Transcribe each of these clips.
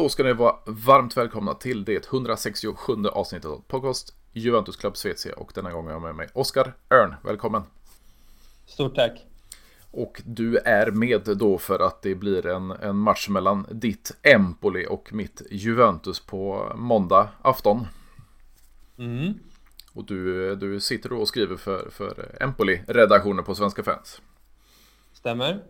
Då ska ni vara varmt välkomna till det 167 avsnittet av podcast Juventus Club Svezia och denna gång har jag med mig Oskar Örn. Välkommen! Stort tack! Och du är med då för att det blir en, en match mellan ditt Empoli och mitt Juventus på måndag afton. Mm. Och du, du sitter då och skriver för, för Empoli-redaktionen på Svenska fans. Stämmer.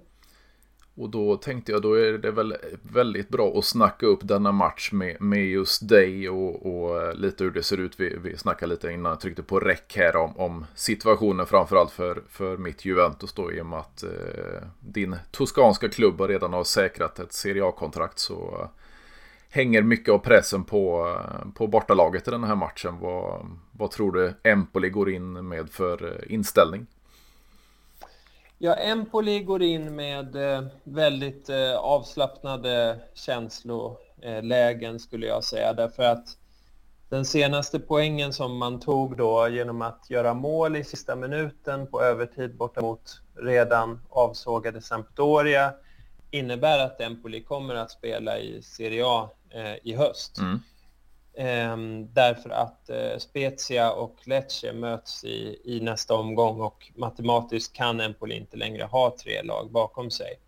Och då tänkte jag då är det väl väldigt bra att snacka upp denna match med, med just dig och, och eh, lite hur det ser ut. Vi, vi snackade lite innan jag tryckte på räck här om, om situationen framförallt för, för mitt Juventus då i och med att eh, din toskanska klubb redan har säkrat ett Serie A-kontrakt så eh, hänger mycket av pressen på, eh, på bortalaget i den här matchen. Vad, vad tror du Empoli går in med för eh, inställning? Ja, Empoli går in med eh, väldigt eh, avslappnade känslolägen eh, skulle jag säga därför att den senaste poängen som man tog då genom att göra mål i sista minuten på övertid borta mot redan avsågade Sampdoria innebär att Empoli kommer att spela i Serie A i höst. Mm. Ehm, därför att eh, Spezia och Lecce möts i, i nästa omgång och matematiskt kan Empoli inte längre ha tre lag bakom sig.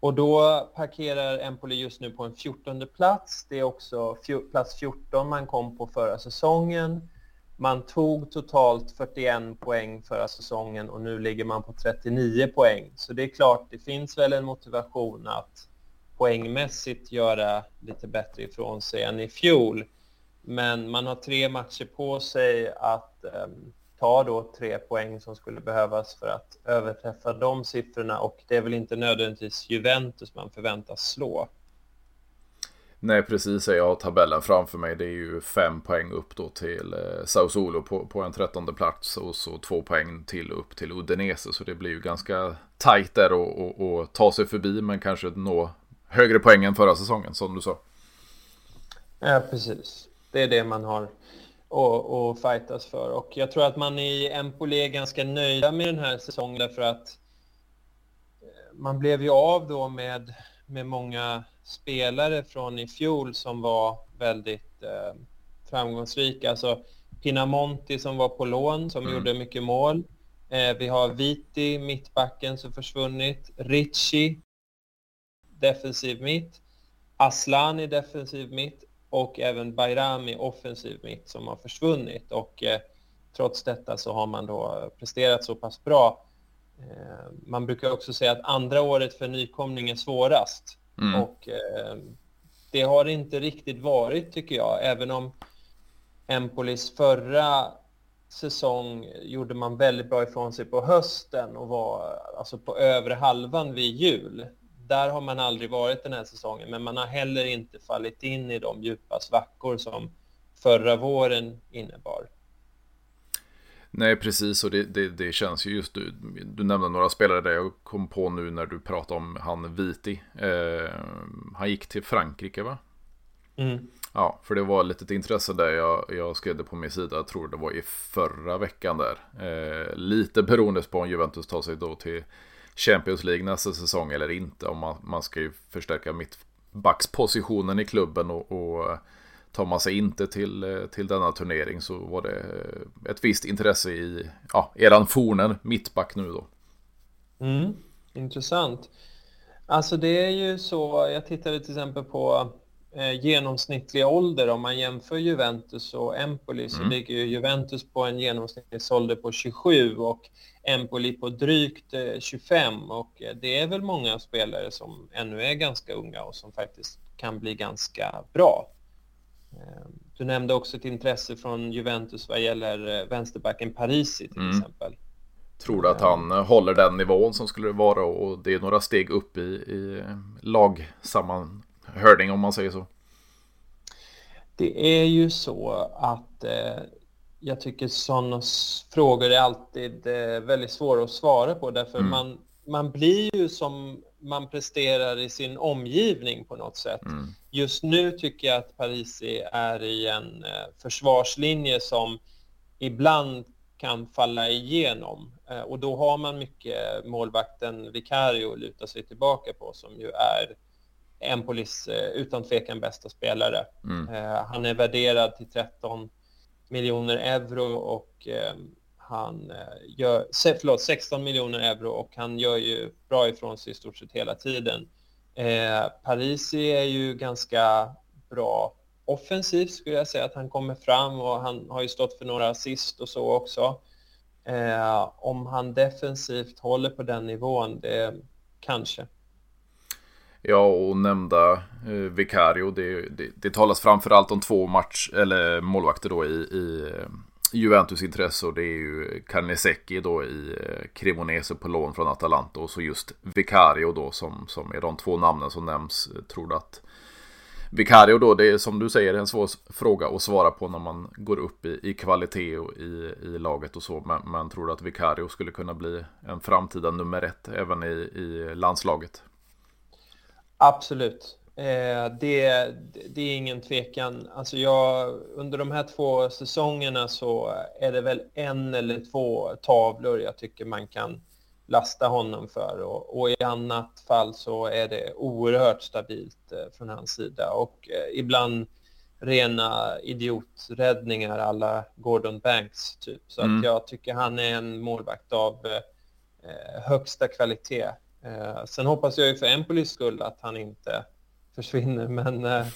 Och då parkerar Empoli just nu på en 14 plats. Det är också plats 14 man kom på förra säsongen. Man tog totalt 41 poäng förra säsongen och nu ligger man på 39 poäng. Så det är klart, det finns väl en motivation att poängmässigt göra lite bättre ifrån sig än i fjol. Men man har tre matcher på sig att eh, ta då tre poäng som skulle behövas för att överträffa de siffrorna och det är väl inte nödvändigtvis Juventus man förväntas slå. Nej, precis. Jag har tabellen framför mig. Det är ju fem poäng upp då till eh, Sao Solo på, på en trettonde plats och så två poäng till upp till Udinese. Så det blir ju ganska tajt där och ta sig förbi men kanske nå högre poäng än förra säsongen som du sa. Ja, precis. Det är det man har att fightas för. Och jag tror att man i Empoli är ganska nöjda med den här säsongen därför att eh, man blev ju av då med, med många spelare från i fjol som var väldigt eh, framgångsrika. Alltså Pinamonti som var på lån som mm. gjorde mycket mål. Eh, vi har Viti, mittbacken som försvunnit. Ricci defensiv mitt, Aslani defensiv mitt och även Bayrami offensiv mitt som har försvunnit och eh, trots detta så har man då presterat så pass bra. Eh, man brukar också säga att andra året för nykomling är svårast mm. och eh, det har inte riktigt varit tycker jag, även om Empolis förra säsong gjorde man väldigt bra ifrån sig på hösten och var alltså på övre halvan vid jul där har man aldrig varit den här säsongen, men man har heller inte fallit in i de djupa svackor som förra våren innebar. Nej, precis, och det, det, det, känns ju just du. Du nämnde några spelare där jag kom på nu när du pratade om han Viti. Eh, han gick till Frankrike, va? Mm. Ja, för det var ett litet intresse där jag, jag skrev det på min sida, jag tror det var i förra veckan där. Eh, lite beroende på om Juventus tar sig då till Champions League nästa säsong eller inte. Om man, man ska ju förstärka mittbackspositionen i klubben och, och tar man sig inte till, till denna turnering så var det eh, ett visst intresse i ja, eran fornen mittback nu då. Mm, intressant. Alltså det är ju så, jag tittade till exempel på genomsnittlig ålder om man jämför Juventus och Empoli så mm. ligger ju Juventus på en genomsnittsålder på 27 och Empoli på drygt 25 eh, och eh, det är väl många spelare som ännu är ganska unga och som faktiskt kan bli ganska bra. Eh, du nämnde också ett intresse från Juventus vad gäller vänsterbacken Parisi till mm. exempel. Tror du att han håller den nivån som skulle vara och det är några steg upp i, i lagsammanhörning om man säger så? Det är ju så att eh, jag tycker sådana frågor är alltid eh, väldigt svåra att svara på därför mm. man, man blir ju som man presterar i sin omgivning på något sätt. Mm. Just nu tycker jag att Parisi är i en eh, försvarslinje som ibland kan falla igenom eh, och då har man mycket målvakten Vicario att luta sig tillbaka på som ju är Empolis utan tvekan bästa spelare. Mm. Han är värderad till 13 miljoner euro och han gör, förlåt, 16 miljoner euro och han gör ju bra ifrån sig i stort sett hela tiden. Eh, Parisi är ju ganska bra offensivt skulle jag säga att han kommer fram och han har ju stått för några assist och så också. Eh, om han defensivt håller på den nivån, det kanske. Ja, och nämnda eh, Vicario, det, det, det talas framförallt om två match, eller målvakter då i, i eh, Juventus intresse och det är ju Carnesecchi då i eh, Cremonese på lån från Atalanta och så just Vicario då som, som är de två namnen som nämns. Tror du att Vicario då, det är som du säger en svår fråga att svara på när man går upp i, i kvalitet och i, i laget och så. Men, men tror du att Vicario skulle kunna bli en framtida nummer ett även i, i landslaget? Absolut. Eh, det, det är ingen tvekan. Alltså jag, under de här två säsongerna så är det väl en eller två tavlor jag tycker man kan lasta honom för och, och i annat fall så är det oerhört stabilt eh, från hans sida och eh, ibland rena idioträddningar alla Gordon Banks typ. Så mm. att jag tycker han är en målvakt av eh, högsta kvalitet. Eh, sen hoppas jag ju för Empolis skull att han inte försvinner. Men eh,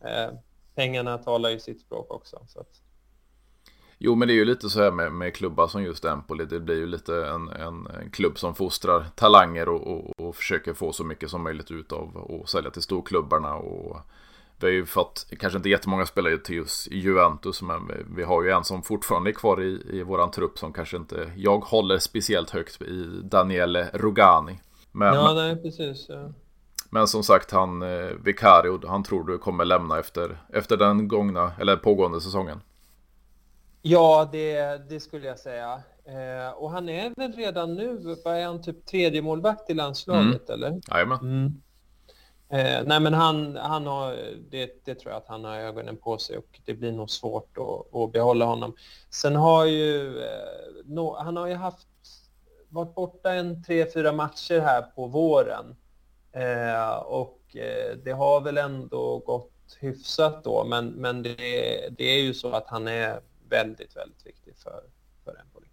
eh, pengarna talar ju sitt språk också. Så att... Jo, men det är ju lite så här med, med klubbar som just Empoli. Det blir ju lite en, en, en klubb som fostrar talanger och, och, och, försöker få så mycket som möjligt ut av och sälja till storklubbarna. Och vi har ju fått, kanske inte jättemånga spelare till just Juventus, men vi, vi har ju en som fortfarande är kvar i, i våran trupp som kanske inte jag håller speciellt högt i Daniele Rugani. Men, ja, nej, precis. Ja. Men som sagt, han eh, Vicario, han tror du kommer lämna efter, efter den gångna, eller pågående säsongen? Ja, det, det skulle jag säga. Eh, och han är väl redan nu, vad är han, typ tredje målvakt i landslaget, mm. eller? Jajamän. Mm. Eh, nej, men han, han har, det, det, tror jag att han har ögonen på sig och det blir nog svårt att, att behålla honom. Sen har ju, eh, no, han har ju haft, varit borta en tre, fyra matcher här på våren. Eh, och eh, det har väl ändå gått hyfsat då, men, men det, det är ju så att han är väldigt, väldigt viktig för, för Empoli.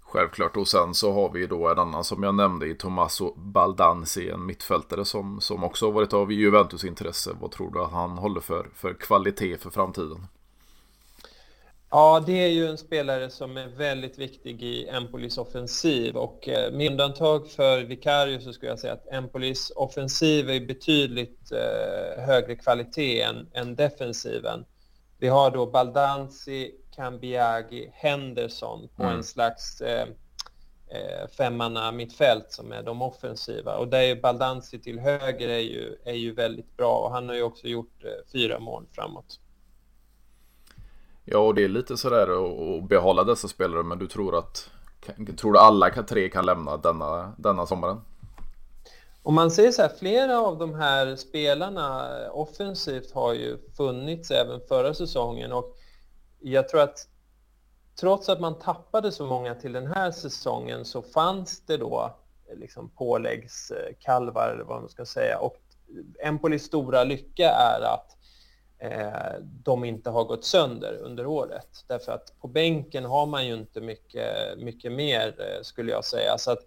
Självklart och sen så har vi då en annan som jag nämnde i Tommaso Baldanzi, en mittfältare som, som också har varit av Juventus intresse. Vad tror du att han håller för, för kvalitet för framtiden? Ja, det är ju en spelare som är väldigt viktig i Empolis offensiv och eh, med undantag för Vicario så skulle jag säga att Empolis offensiv är betydligt eh, högre kvalitet än, än defensiven. Vi har då Baldanzi, Cambiagi, Henderson på mm. en slags eh, eh, femmanna mittfält som är de offensiva. Och där är Baldanzi till höger är ju, är ju väldigt bra och han har ju också gjort eh, fyra mål framåt. Ja, och det är lite sådär att behålla dessa spelare, men du tror att Tror du alla tre kan lämna denna, denna sommaren? Om man säger så här, flera av de här spelarna offensivt har ju funnits även förra säsongen och jag tror att trots att man tappade så många till den här säsongen så fanns det då eh, liksom påläggskalvar eller vad man ska säga och Empolis stora lycka är att Eh, de inte har gått sönder under året. Därför att på bänken har man ju inte mycket, mycket mer, eh, skulle jag säga. Så att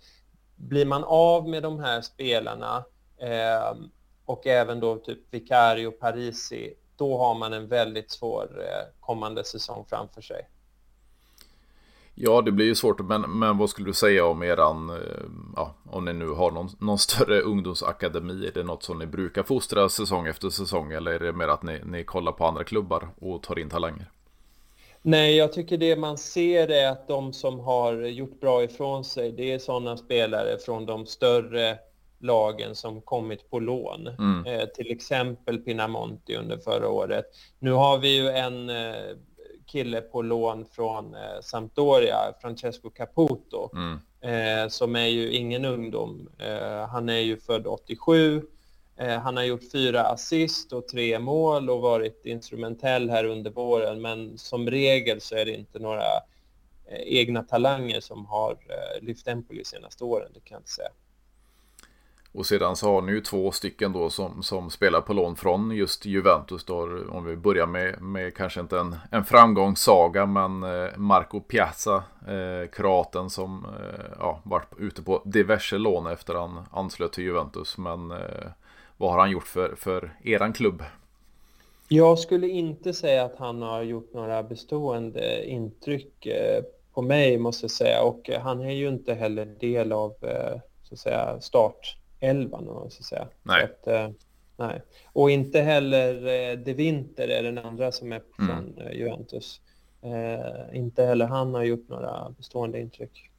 blir man av med de här spelarna eh, och även då typ Vicario, Parisi, då har man en väldigt svår eh, kommande säsong framför sig. Ja, det blir ju svårt, men, men vad skulle du säga om eran, eh, ja, om ni nu har någon, någon större ungdomsakademi? Är det något som ni brukar fostra säsong efter säsong eller är det mer att ni, ni kollar på andra klubbar och tar in talanger? Nej, jag tycker det man ser är att de som har gjort bra ifrån sig, det är sådana spelare från de större lagen som kommit på lån. Mm. Eh, till exempel Pinamonti under förra året. Nu har vi ju en eh, kille på lån från eh, Sampdoria, Francesco Caputo, mm. eh, som är ju ingen ungdom. Eh, han är ju född 87. Eh, han har gjort fyra assist och tre mål och varit instrumentell här under våren, men som regel så är det inte några eh, egna talanger som har eh, lyft Empoli de senaste åren, det kan jag inte säga. Och sedan så har ni ju två stycken då som, som spelar på lån från just Juventus. Då, om vi börjar med, med kanske inte en, en framgångssaga men eh, Marco Piazza, eh, kroaten som eh, ja, varit ute på diverse lån efter han anslöt till Juventus. Men eh, vad har han gjort för, för eran klubb? Jag skulle inte säga att han har gjort några bestående intryck eh, på mig måste jag säga och eh, han är ju inte heller del av eh, så att säga startelvan så att säga. Nej. Att, nej. Och inte heller De Winter är den andra som är från mm. Juventus. Eh, inte heller han har gjort några bestående intryck.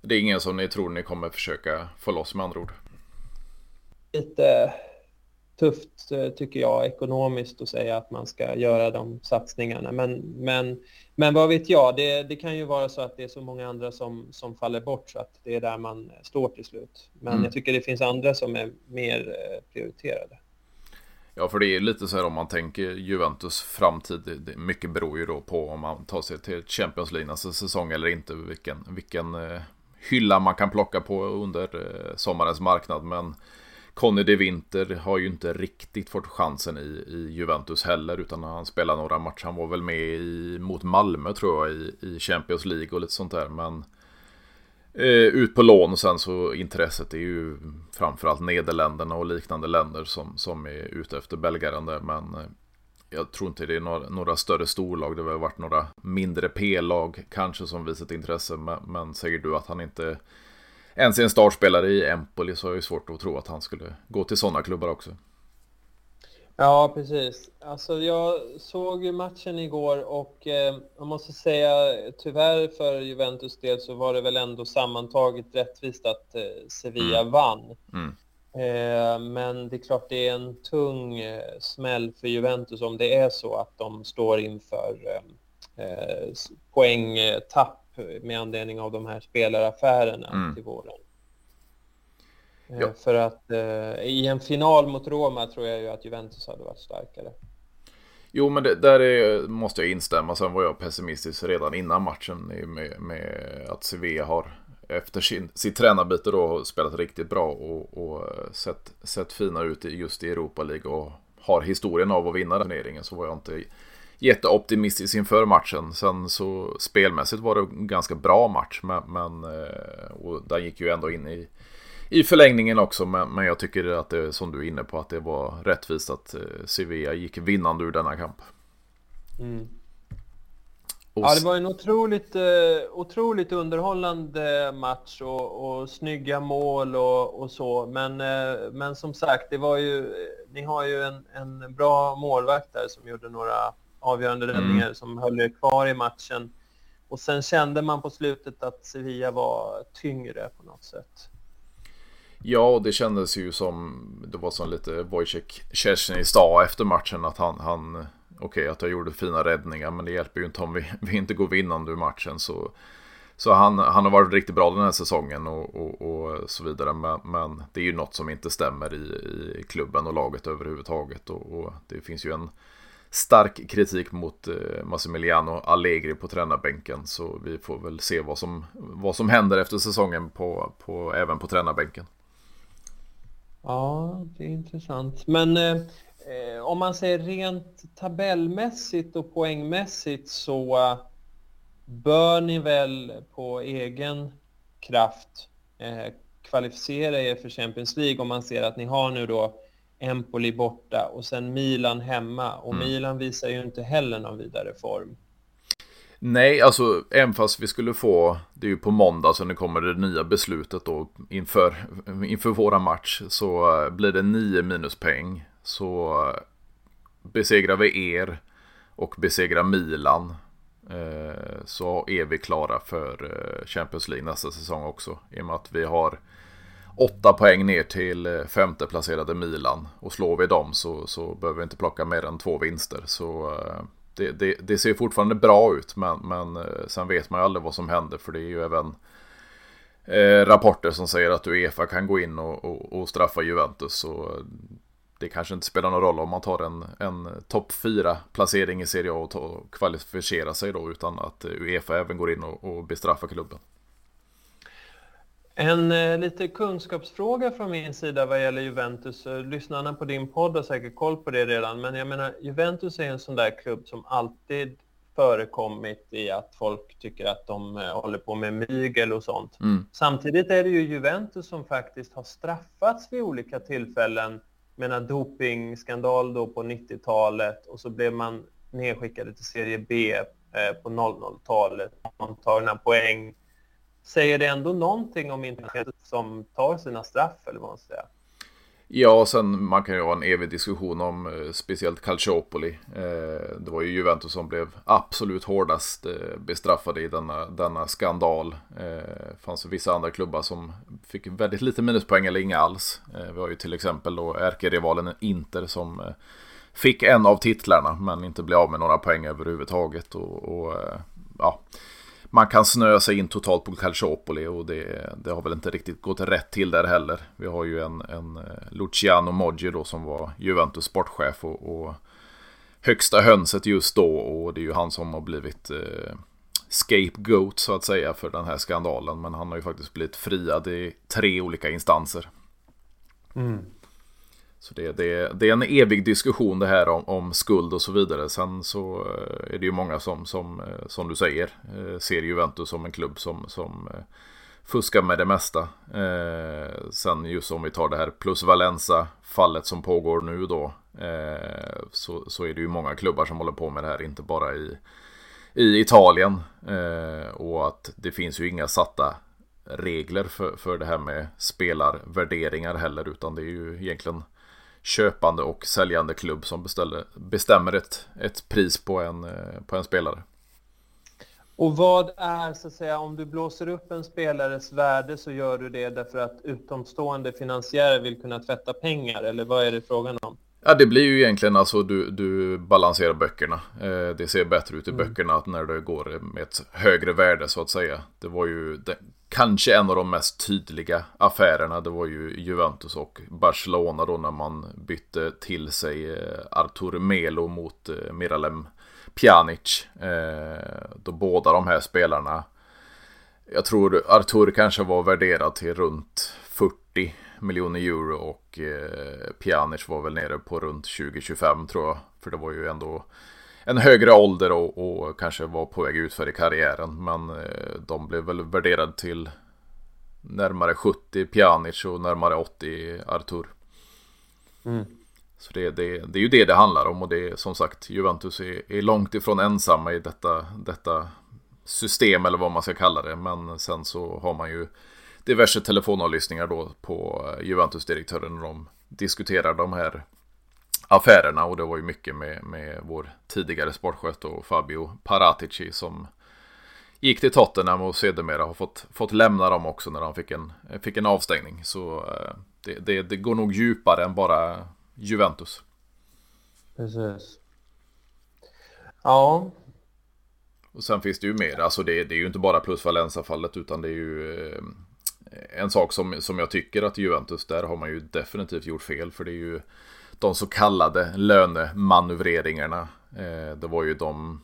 Det är ingen som ni tror ni kommer försöka få loss med andra ord? Lite tufft eh, tycker jag ekonomiskt att säga att man ska göra de satsningarna. Men, men, men vad vet jag, det, det kan ju vara så att det är så många andra som, som faller bort så att det är där man står till slut. Men mm. jag tycker det finns andra som är mer eh, prioriterade. Ja, för det är lite så här om man tänker Juventus framtid. Det, mycket beror ju då på om man tar sig till Champions League nästa säsong eller inte. Vilken, vilken eh, hylla man kan plocka på under sommarens marknad. Men Conny de Winter har ju inte riktigt fått chansen i, i Juventus heller utan han spelade några matcher. Han var väl med i, mot Malmö tror jag i, i Champions League och lite sånt där. Men eh, ut på lån och sen så intresset är ju framförallt Nederländerna och liknande länder som, som är ute efter belgaren där. Men eh, jag tror inte det är några, några större storlag. Det har varit några mindre P-lag kanske som visat intresse. Men, men säger du att han inte ens en startspelare i Empoli så är det svårt att tro att han skulle gå till sådana klubbar också. Ja, precis. Alltså, jag såg ju matchen igår och eh, jag måste säga tyvärr för Juventus del så var det väl ändå sammantaget rättvist att eh, Sevilla mm. vann. Mm. Eh, men det är klart det är en tung eh, smäll för Juventus om det är så att de står inför eh, eh, poängtapp med anledning av de här spelaraffärerna mm. till våren. Eh, ja. För att eh, i en final mot Roma tror jag ju att Juventus hade varit starkare. Jo, men det, där är, måste jag instämma. Sen var jag pessimistisk redan innan matchen med, med att Sevilla har efter sin, sitt tränarbyte då spelat riktigt bra och, och sett, sett fina ut just i Europa League och har historien av att vinna turneringen så var jag inte jätteoptimistisk inför matchen. Sen så spelmässigt var det en ganska bra match. Men, men eh, och den gick ju ändå in i, i förlängningen också. Men, men jag tycker att det som du är inne på att det var rättvist att eh, Sevilla gick vinnande ur denna kamp. Mm. Ja, det var en otroligt, eh, otroligt underhållande match och, och snygga mål och, och så. Men, men som sagt, det var ju, ni har ju en, en bra målvakt där som gjorde några avgörande mm. räddningar mm. som höll er kvar i matchen. Och sen kände man på slutet att Sevilla var tyngre på något sätt. Ja, och det kändes ju som det var som lite Wojciech Szczesny sa efter matchen att han, han okej okay, att jag gjorde fina räddningar men det hjälper ju inte om vi, vi inte går vinnande ur matchen så så han, han har varit riktigt bra den här säsongen och, och, och så vidare. Men, men, det är ju något som inte stämmer i, i klubben och laget överhuvudtaget. Och, och det finns ju en, stark kritik mot eh, Massimiliano Allegri på tränarbänken. Så vi får väl se vad som, vad som händer efter säsongen på, på, även på tränarbänken. Ja, det är intressant. Men eh, om man säger rent tabellmässigt och poängmässigt så eh, bör ni väl på egen kraft eh, kvalificera er för Champions League om man ser att ni har nu då Empoli borta och sen Milan hemma. Och mm. Milan visar ju inte heller någon vidare form. Nej, alltså även fast vi skulle få, det är ju på måndag så nu kommer det nya beslutet då inför, inför våra match så eh, blir det nio minuspoäng. Så eh, besegrar vi er och besegrar Milan eh, så är vi klara för Champions League nästa säsong också. I och med att vi har åtta poäng ner till femteplacerade femte placerade Milan. Och slår vi dem så, så behöver vi inte plocka mer än två vinster. Så eh, det, det, det ser fortfarande bra ut. Men, men eh, sen vet man ju aldrig vad som händer. För det är ju även eh, rapporter som säger att Uefa kan gå in och, och, och straffa Juventus. Så det kanske inte spelar någon roll om man tar en, en topp 4 placering i Serie A och kvalificerar sig då. Utan att Uefa även går in och, och bestraffar klubben. En eh, lite kunskapsfråga från min sida vad gäller Juventus. Lyssnarna på din podd har säkert koll på det redan, men jag menar Juventus är en sån där klubb som alltid förekommit i att folk tycker att de eh, håller på med mygel och sånt. Mm. Samtidigt är det ju Juventus som faktiskt har straffats vid olika tillfällen med en dopingskandal då på 90-talet och så blev man nedskickade till serie B eh, på 00-talet. Man tar poäng. Säger det ändå någonting om internet som tar sina straff eller vad man säger? Ja, sen man kan ju ha en evig diskussion om eh, speciellt Calciopoli. Eh, det var ju Juventus som blev absolut hårdast eh, bestraffade i denna, denna skandal. Det fanns vissa andra klubbar som fick väldigt lite minuspoäng eller inga alls. Eh, vi har ju till exempel då ärkerivalen Inter som eh, fick en av titlarna men inte blev av med några poäng överhuvudtaget. Och, och ja man kan snöa sig in totalt på Calciopoli och det, det, har väl inte riktigt gått rätt till där heller. Vi har ju en, en eh, Luciano Moggi då som var Juventus sportchef och, och, högsta hönset just då och det är ju han som har blivit eh, scapegoat så att säga för den här skandalen. Men han har ju faktiskt blivit friad i tre olika instanser. Mm. Så det, det, det, är en evig diskussion det här om, om, skuld och så vidare. Sen så eh, är det ju många som, som, eh, som du säger, eh, ser Juventus som en klubb som, som fuskar med det mesta. sen just om vi tar det här plus Valenza-fallet som pågår nu då. så, så är det ju många klubbar som håller på med det här, inte bara i, i Italien. och att det finns ju inga satta regler för, för det här med spelarvärderingar heller, utan det är ju egentligen köpande och säljande klubb som beställer, bestämmer ett, ett pris på en, eh, på en spelare. Och vad är, så att säga, om du blåser upp en spelares värde så gör du det därför att utomstående finansiärer vill kunna tvätta pengar, eller vad är det frågan om? Ja, det blir ju egentligen alltså du, du balanserar böckerna. Eh, det ser bättre ut i mm. böckerna när det går med ett högre värde så att säga. Det var ju det, kanske en av de mest tydliga affärerna. Det var ju Juventus och Barcelona då när man bytte till sig eh, Artur Melo mot eh, Miralem Pjanic. Eh, då båda de här spelarna jag tror Artur kanske var värderad till runt 40 miljoner euro och Pjanic var väl nere på runt 20-25 tror jag. För det var ju ändå en högre ålder och, och kanske var på väg utför i karriären. Men eh, de blev väl värderade till närmare 70 Pjanic och närmare 80 Artur. Mm. Så det, det, det är ju det det handlar om och det är som sagt Juventus är, är långt ifrån ensamma i detta, detta system eller vad man ska kalla det. Men sen så har man ju diverse telefonavlyssningar då på eh, Juventus-direktören när de diskuterar de här affärerna och det var ju mycket med, med vår tidigare sportchef och Fabio Paratici som gick till Tottenham och sedermera har fått, fått lämna dem också när han fick en, fick en avstängning. Så eh, det, det, det går nog djupare än bara Juventus. Precis. Ja, och sen finns det ju mer, alltså det, det är ju inte bara plus Valencia-fallet utan det är ju eh, en sak som, som jag tycker att Juventus, där har man ju definitivt gjort fel. För det är ju de så kallade lönemanövreringarna. Eh, det var ju de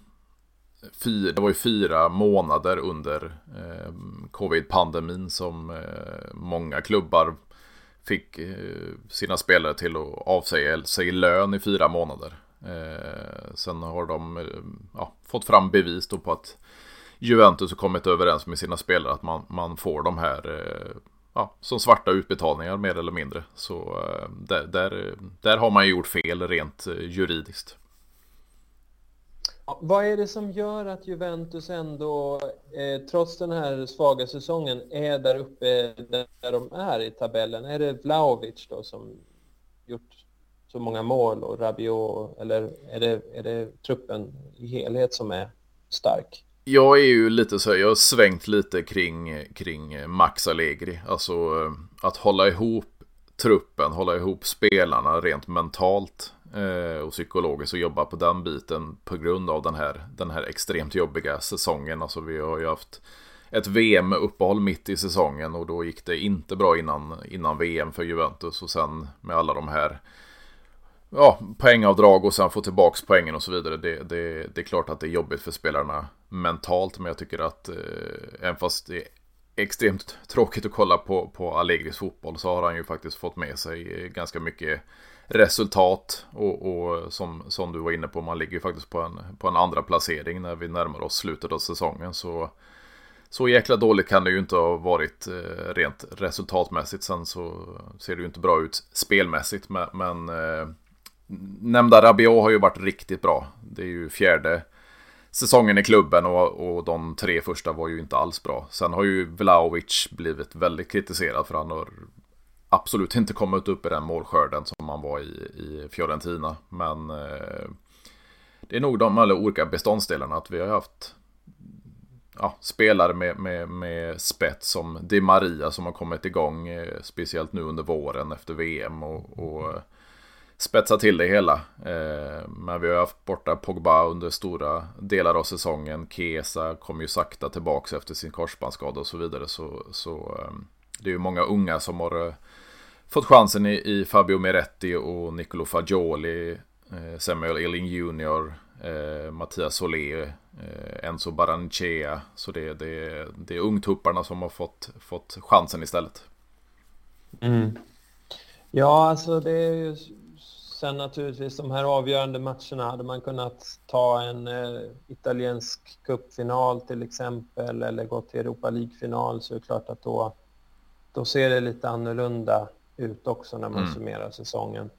fyra, det var ju fyra månader under eh, covid-pandemin som eh, många klubbar fick eh, sina spelare till att avsäga sig lön i fyra månader. Eh, sen har de eh, ja, fått fram bevis då på att Juventus har kommit överens med sina spelare att man, man får de här eh, ja, som svarta utbetalningar mer eller mindre. Så eh, där, där, där har man ju gjort fel rent eh, juridiskt. Vad är det som gör att Juventus ändå, eh, trots den här svaga säsongen, är där uppe där de är i tabellen? Är det Vlaovic då som gjort så många mål och Rabiot, eller är det, är det truppen i helhet som är stark? Jag är ju lite så, här, jag har svängt lite kring, kring Max Allegri. Alltså eh, att hålla ihop truppen, hålla ihop spelarna rent mentalt eh, och psykologiskt och jobba på den biten på grund av den här, den här extremt jobbiga säsongen. Alltså vi har ju haft ett VM-uppehåll mitt i säsongen och då gick det inte bra innan, innan VM för Juventus och sen med alla de här ja, poängavdrag och sen få tillbaka poängen och så vidare. Det, det, det är klart att det är jobbigt för spelarna mentalt, men jag tycker att eh, även fast det är extremt tråkigt att kolla på, på Allegris fotboll så har han ju faktiskt fått med sig eh, ganska mycket resultat. Och, och som, som du var inne på, man ligger ju faktiskt på en, på en andra placering när vi närmar oss slutet av säsongen. Så, så jäkla dåligt kan det ju inte ha varit eh, rent resultatmässigt. Sen så ser det ju inte bra ut spelmässigt. Men, men eh, nämnda Rabiot har ju varit riktigt bra. Det är ju fjärde säsongen i klubben och, och de tre första var ju inte alls bra. Sen har ju Vlaovic blivit väldigt kritiserad för han har absolut inte kommit upp i den målskörden som han var i, i Fiorentina. Men eh, det är nog de alla olika beståndsdelarna att vi har haft ja, spelare med, med, med spets som Di Maria som har kommit igång, eh, speciellt nu under våren efter VM och, och spetsa till det hela. Eh, men vi har haft borta Pogba under stora delar av säsongen. Kesa kom ju sakta tillbaka efter sin korsbandsskada och så vidare. Så, så ehm, det är ju många unga som har eh, fått chansen i, i Fabio Meretti och Nicolo Fagioli. Eh, Samuel Eling Jr. Mattias Solé. Enzo Baranchea. Så det, det, det är ungtupparna som har fått, fått chansen istället. Mm. Ja, alltså det är ju Sen naturligtvis de här avgörande matcherna hade man kunnat ta en eh, italiensk cupfinal till exempel eller gå till Europa League-final så är det klart att då, då ser det lite annorlunda ut också när man mm. summerar säsongen.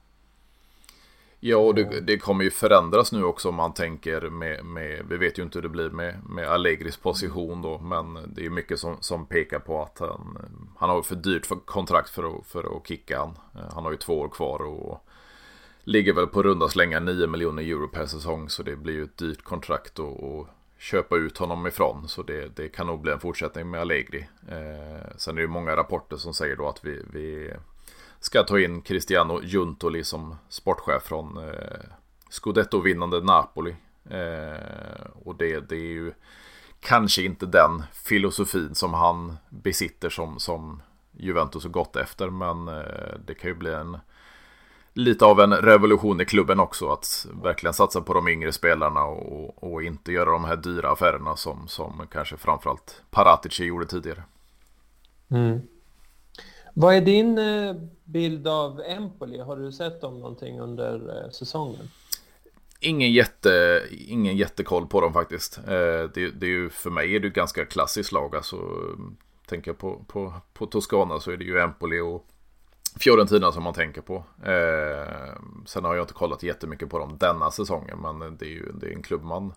Ja, och det, det, kommer ju förändras nu också om man tänker med, med, vi vet ju inte hur det blir med, med Allegris position då, men det är ju mycket som, som pekar på att han, han har för dyrt för kontrakt för att, för att kicka han. Han har ju två år kvar och ligger väl på runda slänga 9 miljoner euro per säsong. Så det blir ju ett dyrt kontrakt att köpa ut honom ifrån. Så det, det kan nog bli en fortsättning med Allegri. Eh, sen är det många rapporter som säger då att vi, vi ska ta in Cristiano Giuntoli som sportchef från eh, Scudetto-vinnande Napoli. Eh, och det, det är ju kanske inte den filosofin som han besitter som, som Juventus har gått efter. Men eh, det kan ju bli en lite av en revolution i klubben också. Att verkligen satsa på de yngre spelarna och, och inte göra de här dyra affärerna som, som kanske framförallt Paratici gjorde tidigare. Mm. Vad är din eh, bild av Empoli? Har du sett dem någonting under eh, säsongen? Ingen, jätte, ingen jättekoll på dem faktiskt. Eh, det, det är ju, för mig är det ett ganska klassiskt lag. Alltså, tänker jag på, på, på Toscana så är det ju Empoli och Fiorentina som man tänker på. Eh, sen har jag inte kollat jättemycket på dem denna säsongen. Men det är ju det är en klubb man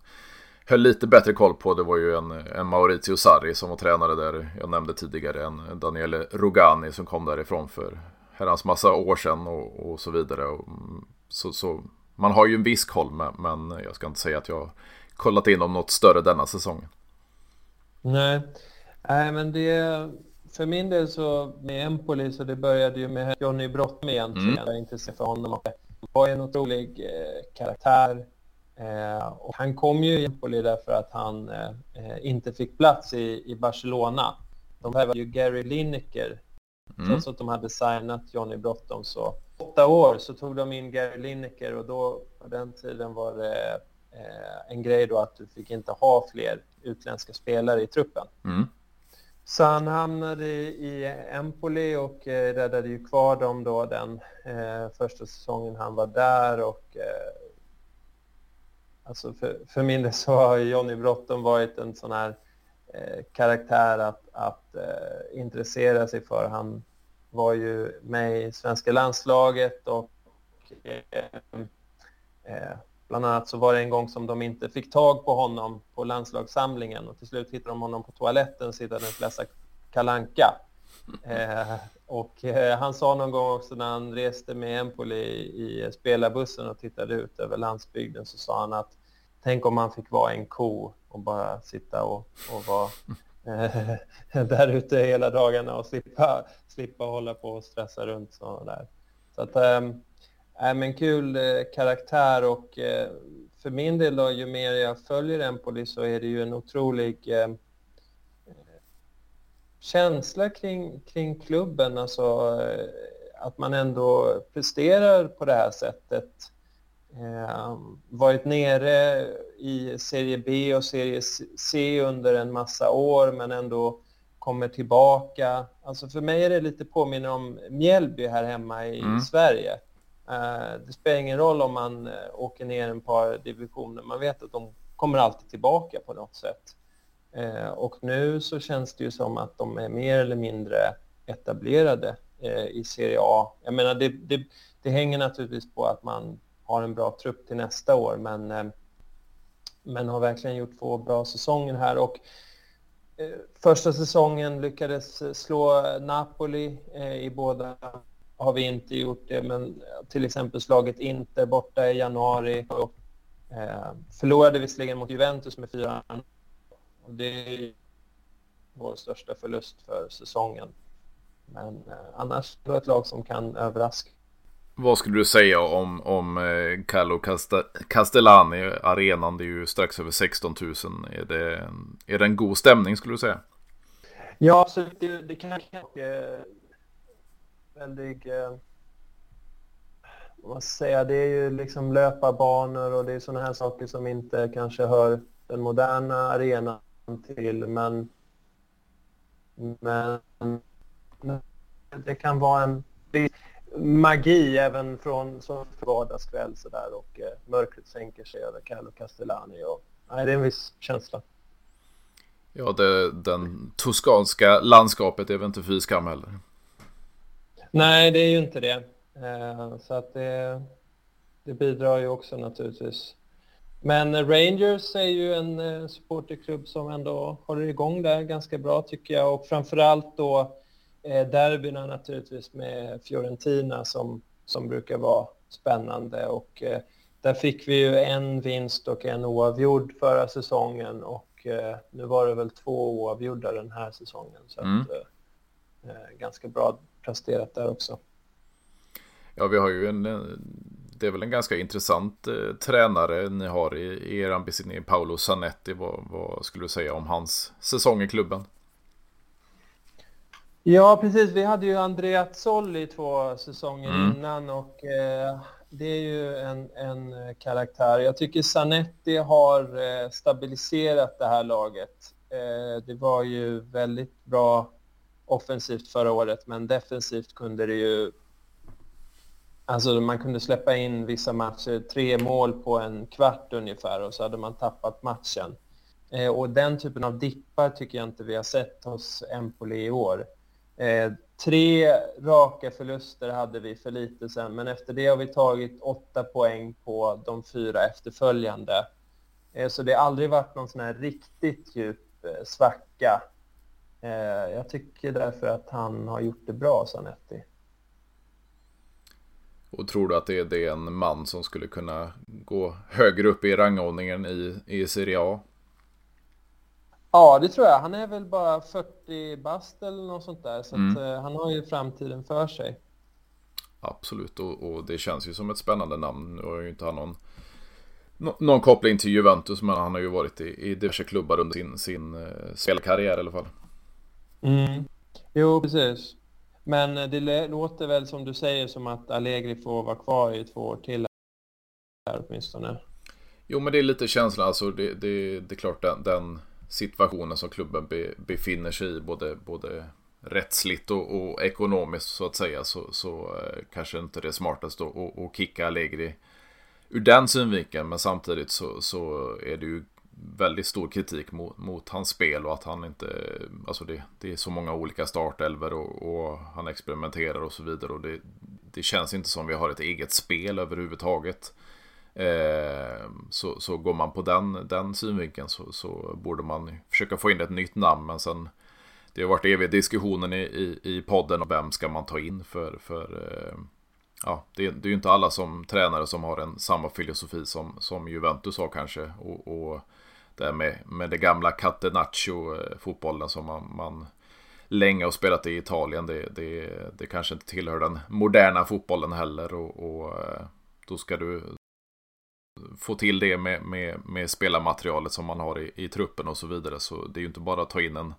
höll lite bättre koll på. Det var ju en, en Maurizio Sarri som var tränare där. Jag nämnde tidigare en Daniele Rogani som kom därifrån för herrans massa år sedan och, och så vidare. Och, mm, så, så, man har ju en viss koll men jag ska inte säga att jag har kollat in om något större denna säsongen. Nej, Nej men det för min del så med Empoli så det började ju med Johnny Brottom egentligen. Mm. Jag är intresserad för honom. Han var en otrolig eh, karaktär. Eh, och han kom ju i Empoli därför att han eh, inte fick plats i, i Barcelona. De var ju Gary Lineker. Mm. Trots att de hade signat Johnny Brottom så åtta år så tog de in Gary Lineker och då på den tiden var det eh, en grej då att du fick inte ha fler utländska spelare i truppen. Mm. Så han hamnade i Empoli och eh, räddade ju kvar dem då den eh, första säsongen han var där och eh, alltså för, för min del så har Johnny Brotton varit en sån här eh, karaktär att, att eh, intressera sig för. Han var ju med i svenska landslaget och eh, eh, Bland annat så var det en gång som de inte fick tag på honom på landslagssamlingen och till slut hittade de honom på toaletten sittande och läsa kalanka. Eh, och eh, han sa någon gång också när han reste med Empoli i, i spelarbussen och tittade ut över landsbygden så sa han att tänk om man fick vara en ko och bara sitta och, och vara eh, där ute hela dagarna och slippa, slippa hålla på och stressa runt sådär. Så att, ehm, Äh, men kul eh, karaktär och eh, för min del då, ju mer jag följer Empoli så är det ju en otrolig eh, känsla kring, kring klubben, alltså eh, att man ändå presterar på det här sättet. Eh, varit nere i serie B och serie C under en massa år men ändå kommer tillbaka. Alltså för mig är det lite påminner om Mjällby här hemma i mm. Sverige. Eh, det spelar ingen roll om man eh, åker ner en par divisioner. Man vet att de kommer alltid tillbaka på något sätt. Eh, och nu så känns det ju som att de är mer eller mindre etablerade i Serie A. Jag menar, det, det, det, hänger naturligtvis på att man har en bra trupp till nästa år, men, men har verkligen gjort två bra säsonger här. Och första säsongen lyckades slå Napoli i båda har vi inte gjort det, men till exempel slagit Inter borta i januari. Och, eh, förlorade visserligen mot Juventus med 4 och Det är vår största förlust för säsongen. Men eh, annars är det ett lag som kan överraska. Vad skulle du säga om, om eh, Carlo Castellani? Arenan det är ju strax över 16 000. Är det, är det en god stämning skulle du säga? Ja, så det, det kan kanske väldigt... Eh, vad säga, det är ju liksom löparbanor och det är sådana här saker som inte kanske hör den moderna arenan till. Men, men det kan vara en magi även från som vardagskväll sådär och eh, mörkret sänker sig över Carlo Castellani. Och, nej, det är en viss känsla. Ja, det, den toskanska landskapet är väl inte fy skam heller. Nej, det är ju inte det. Eh, så att det, det bidrar ju också naturligtvis. Men Rangers är ju en eh, supporterklubb som ändå håller igång där ganska bra tycker jag och framförallt då eh, derbyna naturligtvis med Fiorentina som, som brukar vara spännande och där fick vi ju en vinst och en oavgjord förra säsongen och nu var det väl två oavgjorda den här säsongen. Så mm. att, ganska bra presterat där också. Ja, vi har ju en, det är väl en ganska intressant eh, tränare ni har i, i er ambition, Paolo Zanetti. Vad, vad, skulle du säga om hans säsong i klubben? Ja, precis. Vi hade ju Andrea Zolli två säsonger mm. innan och eh, det är ju en, en karaktär. Jag tycker Zanetti har eh, stabiliserat det här laget. Eh, det var ju väldigt bra offensivt förra året, men defensivt kunde det ju... Alltså man kunde släppa in vissa matcher, tre mål på en kvart ungefär och så hade man tappat matchen. Eh, och den typen av dippar tycker jag inte vi har sett hos Empoli i år. Eh, tre raka förluster hade vi för lite sen, men efter det har vi tagit åtta poäng på de fyra efterföljande. Eh, så det har aldrig varit någon sån här riktigt djup eh, svacka jag tycker därför att han har gjort det bra, Sanetti. Och tror du att det är, det en man som skulle kunna gå högre upp i rangordningen i, i Serie A? Ja, det tror jag. Han är väl bara 40 bast eller något sånt där. Så mm. att, uh, han har ju framtiden för sig. Absolut, och, och, det känns ju som ett spännande namn. Nu har ju inte han någon, någon koppling till Juventus, men han har ju varit i, i diverse klubbar under sin, sin uh, spelkarriär i alla fall. Mm. Jo, precis. Men det låter väl som du säger som att Allegri får vara kvar i två år till här åtminstone. Jo, men det är lite känslan. Alltså, det, det, det är klart den, den situationen som klubben be, befinner sig i, både, både rättsligt och, och, ekonomiskt så att säga, så, så eh, kanske inte det är smartast att, att, att kicka Allegri ur den synvinkeln. Men samtidigt så, så är det ju väldigt stor kritik mot, mot, hans spel och att han inte, alltså det, det är så många olika startelver och, och, han experimenterar och så vidare och det, det känns inte som vi har ett eget spel överhuvudtaget. Eh, så, så går man på den, den synvinkeln så, så borde man försöka få in ett nytt namn men sen det har varit evig diskussionen i, i, i podden om vem ska man ta in för, för eh, ja, det, det är ju inte alla som tränare som har en samma filosofi som, som Juventus har kanske och, och det med, med det gamla Catenaccio-fotbollen eh, som man, man länge har spelat i Italien. Det, det, det kanske inte tillhör den moderna fotbollen heller. Och, och eh, då ska du få till det med, med, med spelarmaterialet som man har i, i truppen och så vidare. Så det är ju inte bara att ta in en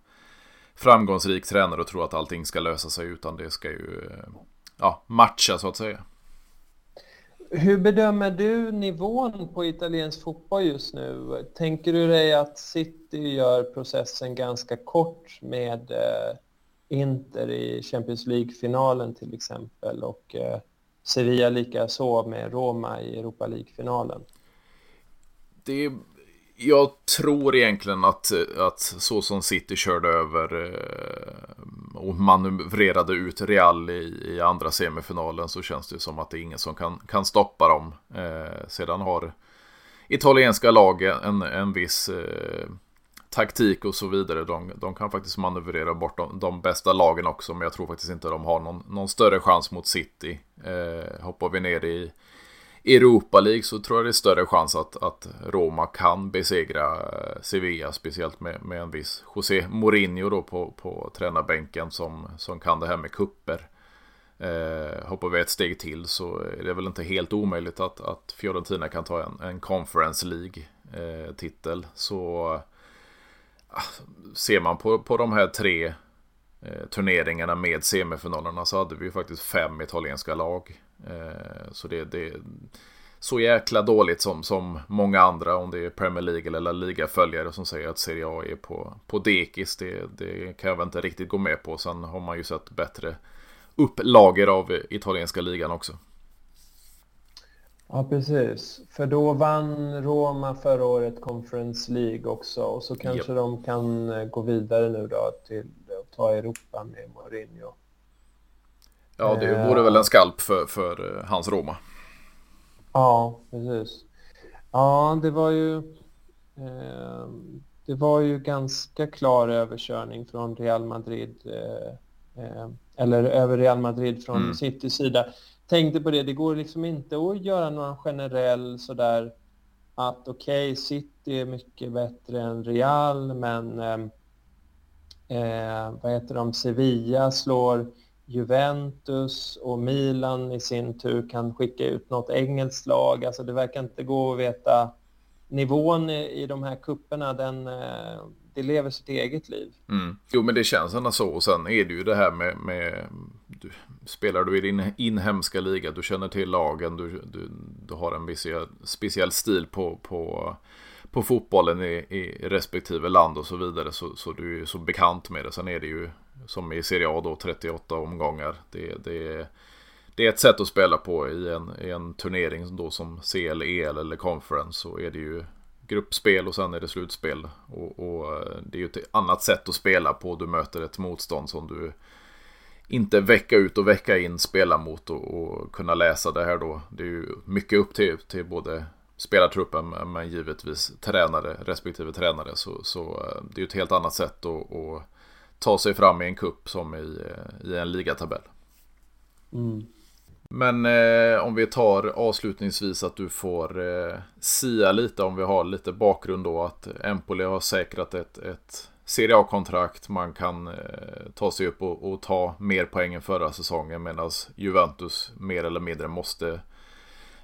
framgångsrik tränare och tro att allting ska lösa sig utan det ska ju eh, ja, matcha så att säga. Hur bedömer du nivån på italiensk fotboll just nu? Tänker du dig att City gör processen ganska kort med eh, Inter i Champions League-finalen till exempel och eh, Sevilla likaså med Roma i Europa League-finalen? Det jag tror egentligen att, att så som City körde över eh, och manövrerade ut Real i, i andra semifinalen så känns det som att det är ingen som kan, kan stoppa dem. Eh, sedan har italienska lag en, en viss eh, taktik och så vidare. De, de kan faktiskt manövrera bort de, de, bästa lagen också men jag tror faktiskt inte de har någon, någon större chans mot City. Eh, hoppar vi ner i Europa League så tror jag det är större chans att, att Roma kan besegra eh, Sevilla. Speciellt med, med en viss José Mourinho då på, på tränarbänken som, som kan det här med kupper. Eh, hoppar vi ett steg till så är det väl inte helt omöjligt att, att Fiorentina kan ta en, en Conference League-titel. Eh, så eh, ser man på, på de här tre eh, turneringarna med semifinalerna så hade vi ju faktiskt fem italienska lag. Eh, så det, det är så jäkla dåligt som, som många andra, om det är Premier League eller Liga-följare som säger att Serie A är på, på dekis. Det, det kan jag väl inte riktigt gå med på. Sen har man ju sett bättre upplager av italienska ligan också. Ja, precis. För då vann Roma förra året Conference League också och så kanske yep. de kan eh, gå vidare nu då till att ta Europa med Mourinho. Ja, det vore väl en skalp för, för eh, hans Roma. Ja, precis. Ja, det var ju... Eh, det var ju ganska klar överkörning från Real Madrid. Eh, eh, eller över Real Madrid från mm. Citys sida. Tänkte på det, det går liksom inte att göra någon generell sådär att okej, okay, City är mycket bättre än Real, men vad heter de, Sevilla slår Juventus och Milan i sin tur kan skicka ut något engelskt lag. Alltså det verkar inte gå att veta nivån i, de här kupperna. Den, eh, det lever sitt eget liv. Mm. Jo, men det känns ändå så. Och sen är det ju det här med, med du, spelar du i din inhemska liga, du känner till lagen, du, du, du har en viss speciell stil på, på, på fotbollen i, i respektive land och så vidare. Så, så du är så bekant med det. Sen är det ju som i Serie A då 38 omgångar. Det, det, det är ett sätt att spela på i en, i en turnering då som CL, EL eller Conference. Så är det ju gruppspel och sen är det slutspel. Och, och, eh, det är ju ett annat sätt att spela på. Du möter ett motstånd som du inte vecka ut och vecka in spelar mot och, och kunna läsa det här då. Det är ju mycket upp till, till både spelartruppen men givetvis tränare respektive tränare. Så, så eh, det är ju ett helt annat sätt att, att ta sig fram i en kupp som i, eh, i en ligatabell. Mm. Men eh, om vi tar avslutningsvis att du får eh, sia lite om vi har lite bakgrund då att Empoli har säkrat ett, ett Serie A-kontrakt. Man kan eh, ta sig upp och, och, ta mer poäng än förra säsongen medan Juventus mer eller mindre måste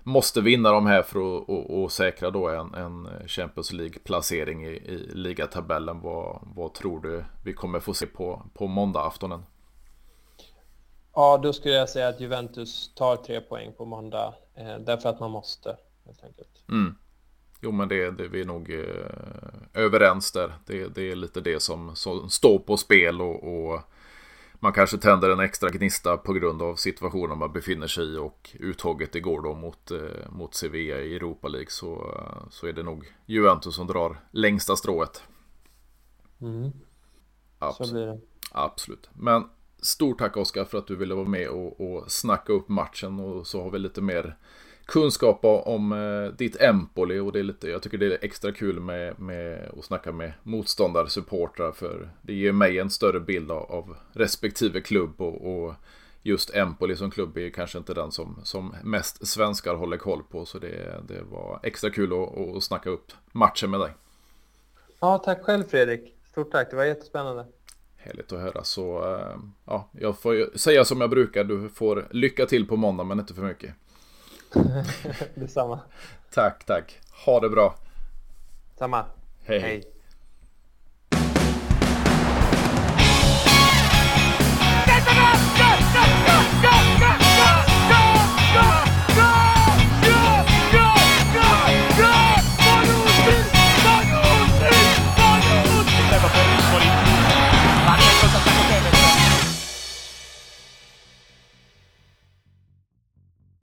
måste vinna de här för att och, och säkra då en, en Champions League-placering i, i ligatabellen. Vad, vad tror du vi kommer få se på, på måndagaftonen? Ja, då skulle jag säga att Juventus tar tre poäng på måndag. Eh, därför att man måste, helt enkelt. Mm. Jo, men det, det vi är nog eh, överens där. Det, det, är lite det som, som står på spel och, och man kanske tänder en extra gnista på grund av situationen man befinner sig i och uttåget igår då mot, eh, mot Sevilla i Europa League så, så är det nog Juventus som drar längsta strået. Mm. Absolut. Så blir det. Absolut. Men stort tack Oskar för att du ville vara med och, och snacka upp matchen och så har vi lite mer kunskap om eh, ditt Empoli och det är lite, jag tycker det är extra kul med, med att snacka med motståndarsupportrar för det ger mig en större bild av, av respektive klubb och, och, just Empoli som klubb är kanske inte den som, som mest svenskar håller koll på så det, det var extra kul att, att snacka upp matchen med dig. Ja, tack själv Fredrik. Stort tack, det var jättespännande. Härligt att höra. Så eh, ja, jag får säga som jag brukar. Du får lycka till på måndag men inte för mycket. Detsamma. Tack, tack. Ha det bra. Samma. hej. hej.